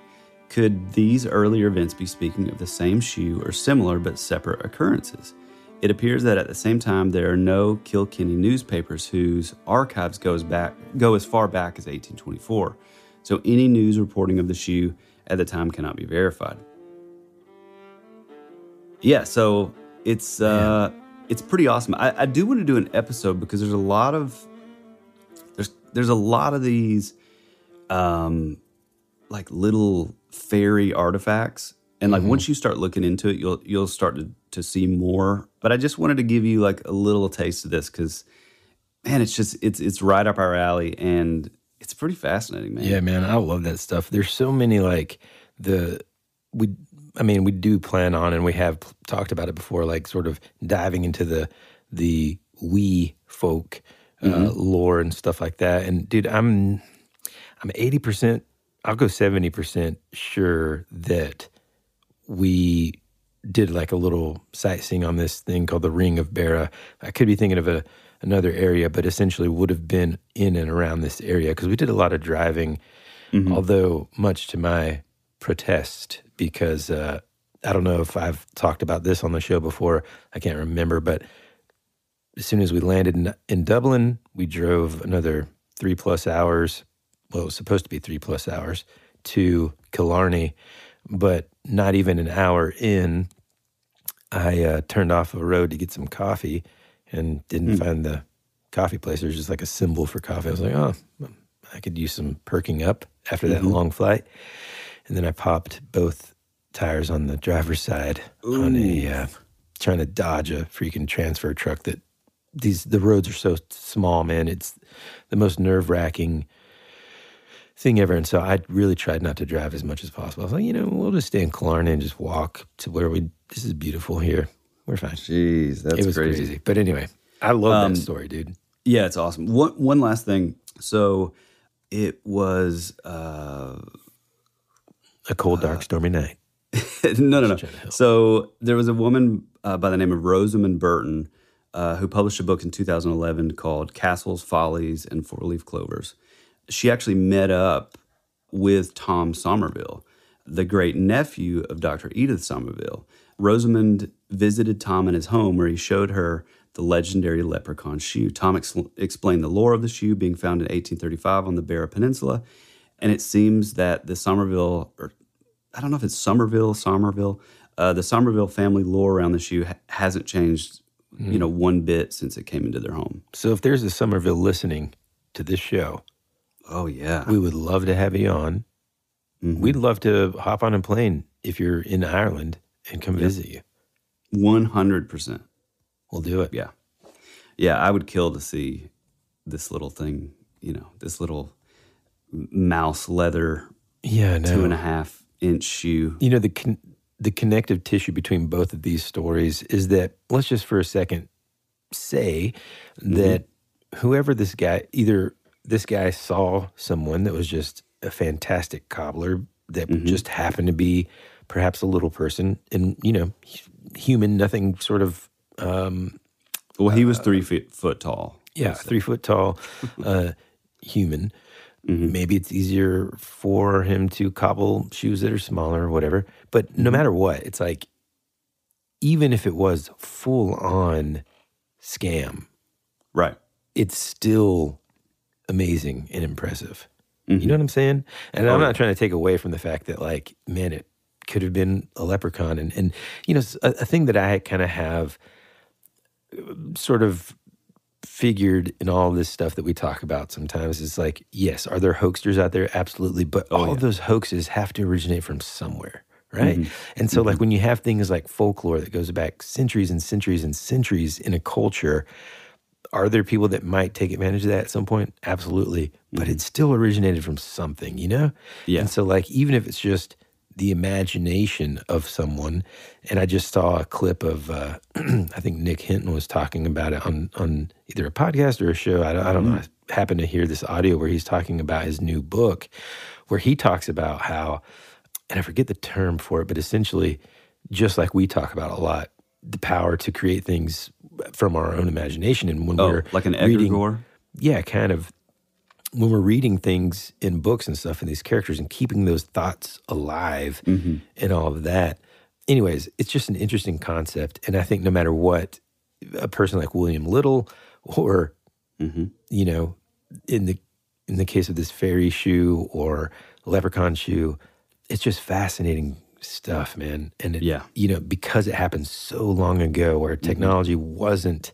Could these earlier events be speaking of the same shoe or similar but separate occurrences? It appears that at the same time there are no Kilkenny newspapers whose archives goes back go as far back as 1824. So any news reporting of the shoe at the time cannot be verified. Yeah, so it's uh it's pretty awesome. I, I do want to do an episode because there's a lot of there's a lot of these um like little fairy artifacts. And like once you start looking into it you'll you'll start to, to see more. But i just wanted to give you like a little taste of this because man it's just it's it's right up our alley and it's pretty fascinating man. Yeah, man, I love that stuff. There's so many like the we I mean, we do plan on and we have talked about it before like sort of diving into the the we folk uh, Mhm. lore and stuff like that. And dude, I'm I'm 80%, I'll go 70% sure that we did like a little sightseeing on this thing called the Ring of Bara. I could be thinking of a another area, but essentially would have been in and around this area because we did a lot of driving. Although much to my protest, because uh, I don't know if I've talked about this on the show before. I can't remember, but as soon as we landed in, in Dublin, we drove another three plus hours. Well, it was supposed to be three plus hours to Killarney, but not even an hour in, I uh, turned off a road to get some coffee and didn't find the coffee place. There's just like a symbol for coffee. I was like, oh, I could use some perking up after that Mhm. long flight. And then I popped both tires on the driver's side on a uh, trying to dodge a freaking transfer truck that these the roads are so small, man. It's the most nerve wracking thing ever. And so I really tried not to drive as much as possible. I was like, you know, we'll just stay in Killarney and just walk to where we. This is beautiful here. We're fine. Jeez, that's it was crazy. But anyway, I love Um, that story, dude. Yeah, it's awesome. One one last thing. So it was uh A cold, dark, stormy night. no, no, no. So there was a woman uh, by the name of Rosamund Burton uh, who published a book in 2011 called Castles, Follies, and Four Leaf Clovers. She actually met up with Tom Somerville, the great nephew of Dr. Edith Somerville. Rosamund visited Tom in his home where he showed her the legendary leprechaun shoe. Tom ex- explained the lore of the shoe being found in 1835 on the Barra Peninsula. And it seems that the Somerville, or I don't know if it's Somerville, Somerville, uh, the Somerville family lore around the shoe ha- hasn't changed, you know, mm. one bit since it came into their home. So if there's a Somerville listening to this show, oh yeah, we would love to have you on. Mm-hmm. We'd love to hop on a plane if you're in Ireland and come visit you. One hundred percent. We'll do it. Yeah, yeah. I would kill to see this little thing. You know, this little mouse leather. Yeah, two and a half inch shoe. You know the the connective tissue between both of these stories is that let's just for a second say that whoever this guy either this guy saw someone that was just a fantastic cobbler that just happened to be perhaps a little person and you know human nothing sort of um Well, he was three feet foot tall. yeah three foot tall uh human Mm-hmm. maybe it's easier for him to cobble shoes that are smaller or whatever. But no mm-hmm. matter what it's like even if it was full on scam right. it's still amazing and impressive. You know mm-hmm. what i'm saying? And Oh, i'm not trying to take away from the fact that like man it could have been a leprechaun. And and you know a thing that i kind of have uh, sort of figured in all this stuff that we talk about sometimes is like yes are there hoaxsters out there? Absolutely. But all of those hoaxes have to originate from somewhere right? Mhm. and so like when you have things like folklore that goes back centuries and centuries and centuries in a culture are there people that might take advantage of that at some point? Absolutely. But it still originated from something you know? Yeah. and so like even if it's just the imagination of someone. And i just saw a clip of uh, i think nick hinton was talking about it on on either a podcast or a show. I, don't- I don't know. I happened to hear this audio where he's talking about his new book where he talks about how and i forget the term for it but essentially just like we talk about a lot the power to create things from our own imagination. And when Oh, we're like an reading- egregore? yeah kind of when we're reading things in books and stuff and these characters and keeping those thoughts alive Mm-hmm. and all of that. Anyways, it's just an interesting concept. And I think no matter what, a person like William Lyttle or, Mm-hmm. you know, in the in the case of this fairy shoe or leprechaun shoe, it's just fascinating stuff, man. And it, Yeah. you know, because it happened so long ago where technology wasn't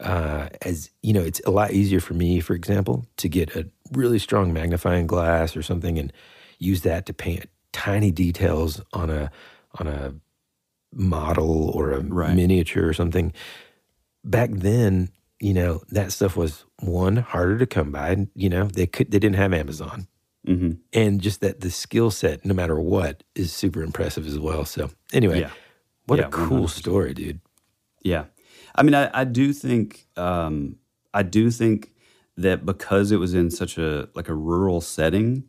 uh, as you know, it's a lot easier for me, for example, to get a really strong magnifying glass or something and use that to paint tiny details on a on a model or a Right. miniature or something. Back then, you know, that stuff was one harder to come by. You know, they could they didn't have Amazon, Mm-hmm. and just that the skill set, no matter what, is super impressive as well. So anyway, Yeah. what Yeah, a cool 100%. story, dude. Yeah. I mean, I, I do think, um, I do think that because it was in such a, like a rural setting,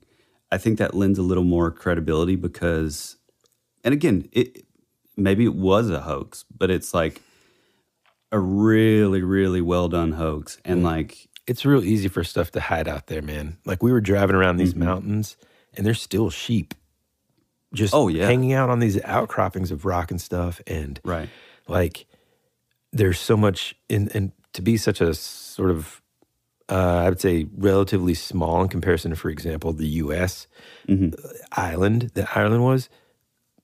I think that lends a little more credibility because, and again, it, maybe it was a hoax, but it's like a really, really well done hoax. And like, It's real easy for stuff to hide out there, man. Like we were driving around these Mm-hmm. mountains, and there's still sheep just Oh, yeah. hanging out on these outcroppings of rock and stuff. And right. like there's so much in and to be such a sort of uh, I would say relatively small in comparison to, for example, the U.S. Mhm. island that Ireland was.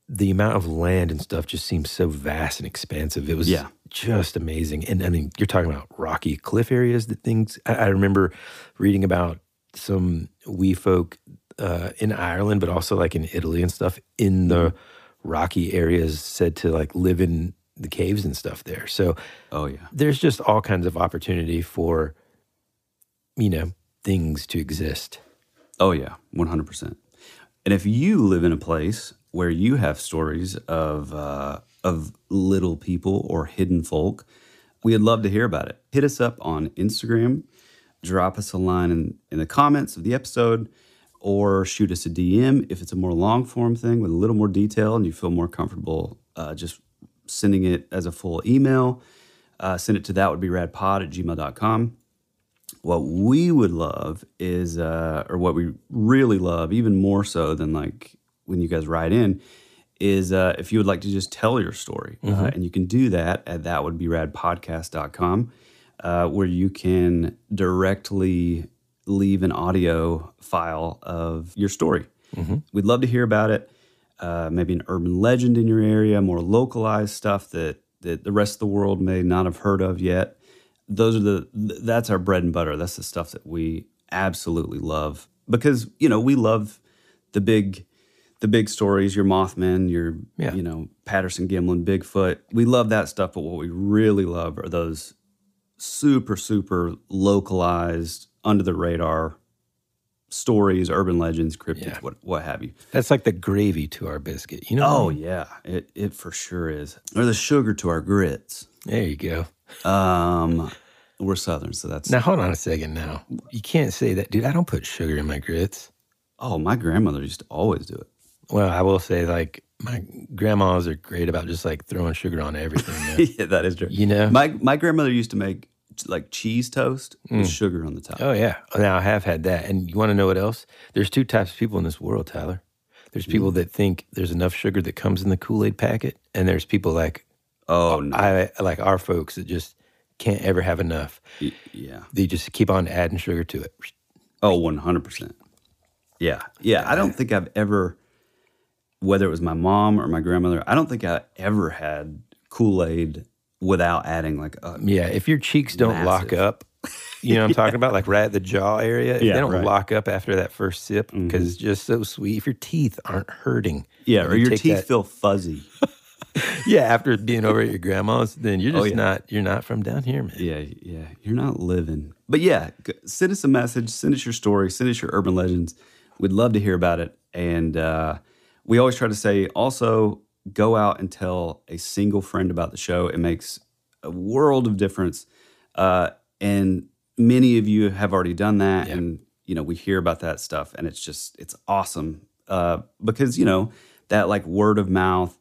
The amount of land and stuff just seems so vast and expansive. It was Yeah. just amazing. And I mean, you're talking about rocky cliff areas that things. I, I remember reading about some wee folk uh, in Ireland, but also like in Italy and stuff in the rocky areas said to like live in the caves and stuff there. So Oh, yeah. there's just all kinds of opportunity for, you know, things to exist. Oh yeah, one hundred percent. And if you live in a place where you have stories of uh, of little people or hidden folk, we'd love to hear about it. Hit us up on Instagram, drop us a line in, in the comments of the episode, or shoot us a DM if it's a more long form thing with a little more detail and you feel more comfortable uh, just sending it as a full email. Uh, send it to that would be radpod at gmail.com. What we would love is, uh, or what we really love, even more so than like when you guys write in, is uh, if you would like to just tell your story. Uh, Mhm. and you can do that at that would be radpodcast.com, uh, where you can directly leave an audio file of your story. Mhm. We'd love to hear about it. Uh, maybe an urban legend in your area, more localized stuff that, that the rest of the world may not have heard of yet. Those are the that's our bread and butter. That's the stuff that we absolutely love. Because you know we love the big the big stories your mothman your Yeah. you know patterson gimlin bigfoot. We love that stuff but what we really love are those super super localized under the radar stories urban legends cryptids Yeah. what what have you That's like the gravy to our biscuit. You know? oh yeah it, it for sure is or the sugar to our grits There you go. um we're southern so that's Now hold on a second. Now you can't say that, dude. I don't put sugar in my grits. Oh, my grandmother used to always do it. Well, I will say like my grandmas are great about just like throwing sugar on everything. yeah, that is true. You know? my my grandmother used to make like cheese toast with mm. sugar on the top. Oh yeah. Now I have had that. And you want to know what else? There's two types of people in this world, Tyler. There's people mm. that think there's enough sugar that comes in the Kool-Aid packet, and there's people like Oh no, I like our folks that just can't ever have enough. Y- yeah. They just keep on adding sugar to it. Oh, Oh, one hundred percent. Yeah, yeah. I don't think I've ever, whether it was my mom or my grandmother, I don't think I ever had Kool Aid without adding like a Yeah, if your cheeks don't lock up, you know what I'm talking about? Like right at the jaw area. If Yeah, they don't right. Mm-hmm. lock up after that first sip because it's just so sweet. If your teeth aren't hurting. yeah, and or you your teeth that- feel fuzzy. Yeah, after being over at your grandma's, then you're Oh, just yeah. not you're not from down here, man. Yeah, yeah. You're not living. But yeah, g- send us a message. Send us your story. Send us your urban legends. We'd love to hear about it. And uh, we always try to say also go out and tell a single friend about the show. It makes a world of difference. Uh, and many of you have already done that. And, you know, we hear about that stuff and it's just, it's awesome uh, because, you know, that like word of mouth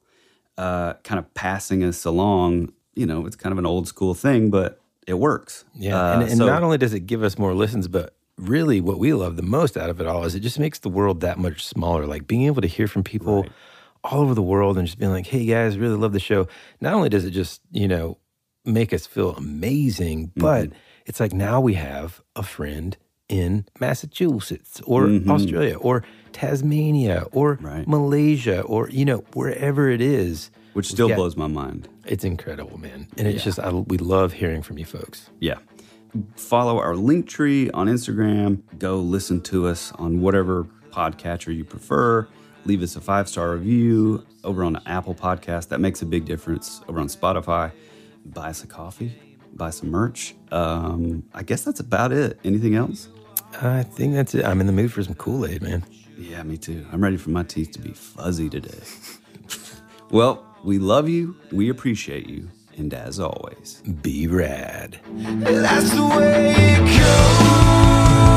uh, kind of passing us along, you know, it's kind of an old school thing, but it works. Yeah, Uh, and, and so- not only does it give us more listens, but really what we love the most out of it all is it just makes the world that much smaller. Like being able to hear from people all over the world and just being like, hey guys, really love the show. Not only does it just, you know, make us feel amazing, but it's like now we have a friend in Massachusetts or Mhm. Australia or Tasmania or Malaysia or, you know, wherever it is. Which still blows my mind. It's incredible, man. And it's Yeah. just, I, we love hearing from you folks. Yeah. Follow our link tree on Instagram. Go listen to us on whatever podcatcher you prefer. Leave us a five star review over on Apple Podcast. That makes a big difference. Over on Spotify, buy us a coffee, buy some merch. Um, I guess that's about it. Anything else? I think that's it. I'm in the mood for some Kool Aid, man. Yeah, me too. I'm ready for my teeth to be fuzzy today. well, we love you. We appreciate you. And as always, be rad. That's the way it goes.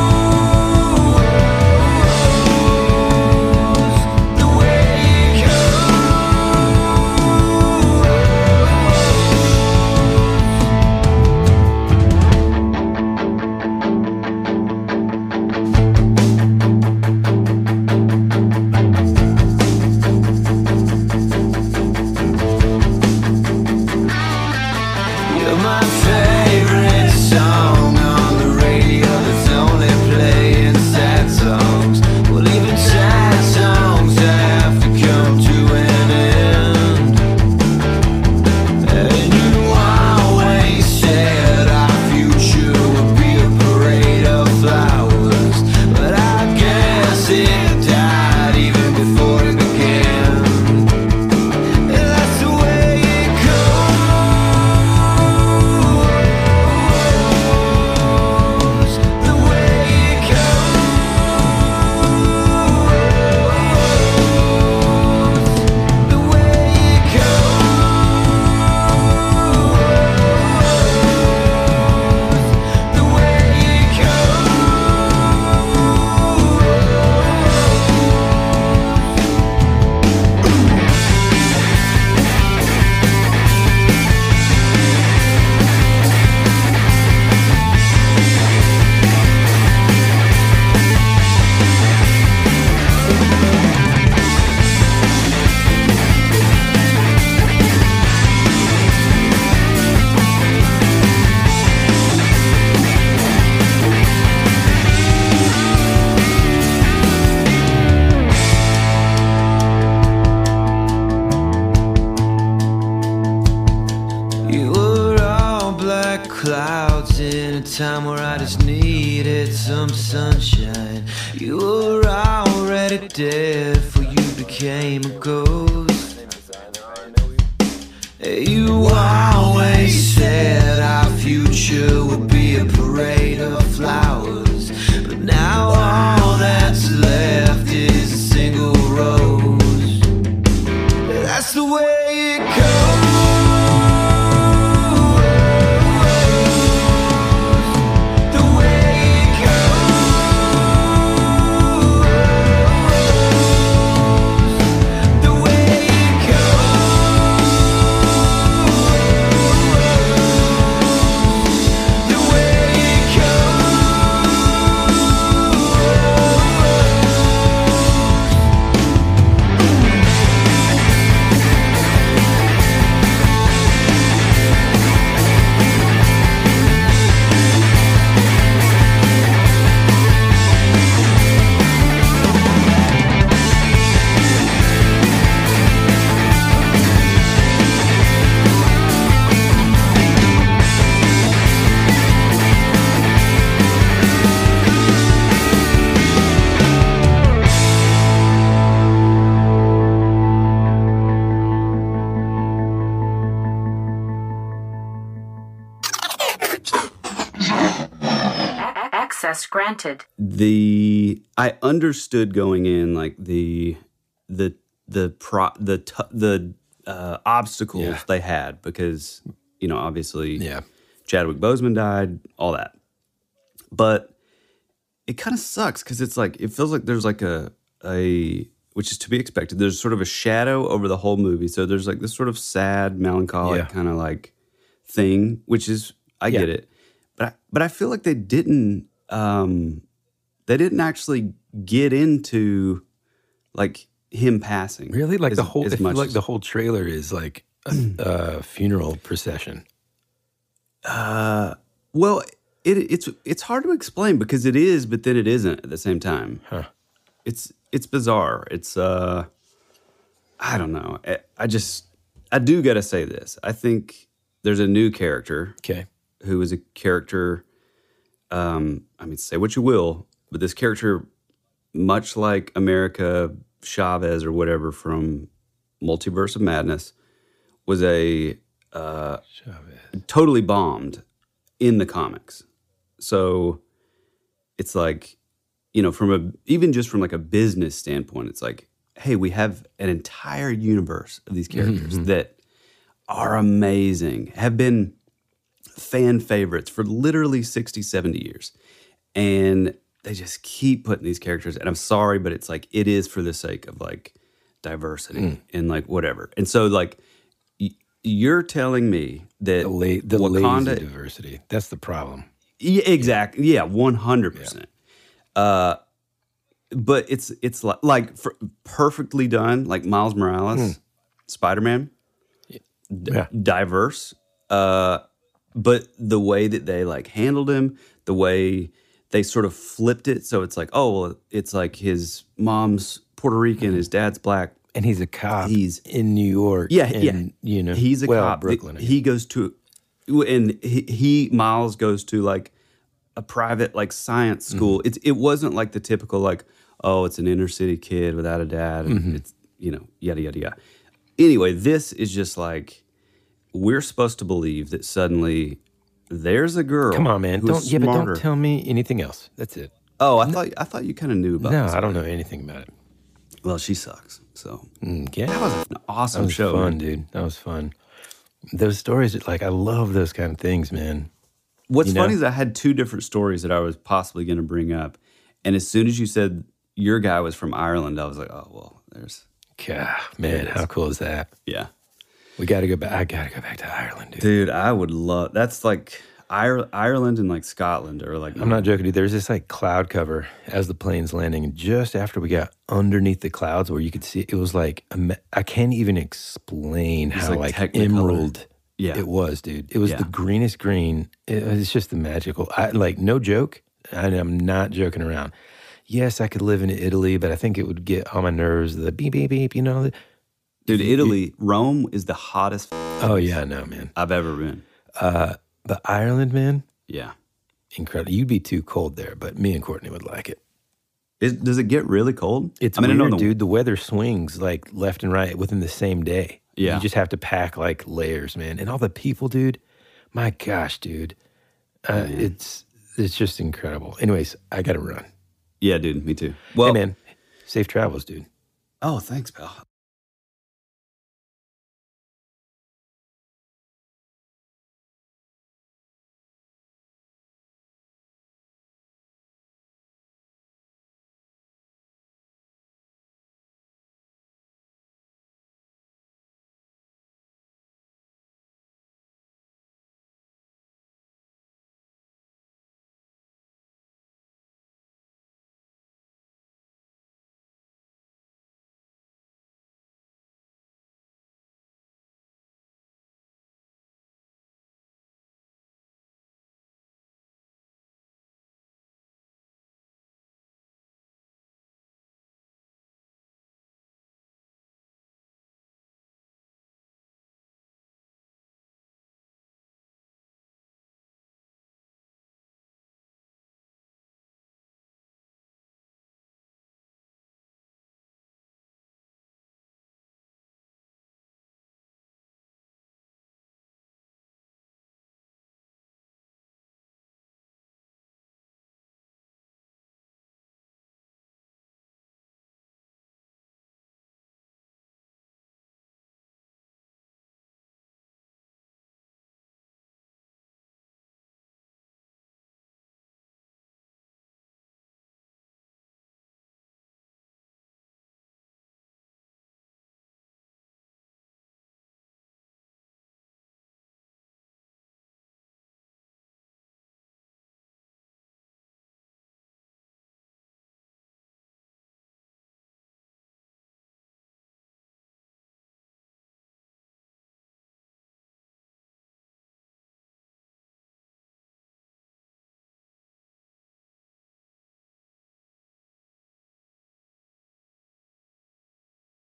Access granted. the I understood going in like the the the pro the t- the uh, obstacles Yeah. they had because you know obviously Yeah. Chadwick Boseman died all that but it kind of sucks because it's like it feels like there's like a a which is to be expected there's sort of a shadow over the whole movie so there's like this sort of sad melancholic Yeah. kind of like thing which is I Yeah. get it but I, but I feel like they didn't um They didn't actually get into like him passing. Really, like as- the whole. as much like as- the whole trailer is like a, a funeral procession. Uh, well, it, it's it's hard to explain because it is, but then it isn't at the same time. Huh. It's it's bizarre. It's uh, I don't know. I, I just I do got to say this. I think there's a new character. Okay. Who is a character? Um, I mean, say what you will, but this character, much like America Chavez or whatever from Multiverse of Madness, was a uh, totally bombed in the comics. So it's like, you know, from a even just from like a business standpoint, it's like, hey, we have an entire universe of these characters Mhm. that are amazing, have been fan favorites for literally 60, 70 years. And they just keep putting these characters, and I'm sorry, but it's like it is for the sake of like diversity Mm. and like whatever. And so like y- you're telling me that The, la- the Wakanda diversity. That's the problem. yeah, exactly. Yeah, one hundred percent. Uh, but it's it's like like perfectly done. Like Miles Morales, Hmm. Spider Man, Yeah. diverse. Uh, but the way that they like handled him, the way they sort of flipped it, so it's like, oh, well, it's like his mom's Puerto Rican, his dad's black, and he's a cop. He's in New York. Yeah, and, yeah. You know, he's a well, cop. Brooklyn. He goes to, and he, he Miles goes to like a private like science Mm-hmm. school. It's it wasn't like the typical like oh it's an inner city kid without a dad and Mhm. it's you know yada yada yada. Anyway, this is just like we're supposed to believe that suddenly there's a girl. Come on, man. Don't yeah, but don't tell me anything else. That's it. Oh, I thought I thought you kind of knew about. No, I don't know anything about it. Well, she sucks. So Mm, yeah, that was an awesome that was show. Fun, man. dude. That was fun. Those stories, like I love those kind of things, man. What's You know? funny is I had two different stories that I was possibly going to bring up, and as soon as you said your guy was from Ireland, I was like, oh well, there's God, man, how cool is that? yeah, We got to go back. I got to go back to Ireland, dude. dude. I would love. That's like Ireland and like Scotland or like I'm not joking, dude. There's this like cloud cover as the plane's landing, and just after we got underneath the clouds, where you could see, it was like I can't even explain how like like, emerald. Yeah. it was, dude. It was Yeah. the greenest green. It, it's just the magical. I like no joke. and I'm not joking around. Yes, I could live in Italy, but I think it would get on my nerves. The beep beep beep. You know. Dude, Italy, Rome is the hottest Oh yeah, no man. I've ever been. Uh, but Ireland, man, Yeah. incredible. You'd be too cold there, but me and Courtney would like it. Is, does it get really cold? It's I mean, I weird, know the- dude. The weather swings like left and right within the same day. Yeah. you just have to pack like layers, man. And all the people, dude. My gosh, dude. Uh, it's it's just incredible. Anyways, I got to run. Yeah, dude. Me too. Well, hey, man, safe travels, dude. Oh, thanks, pal.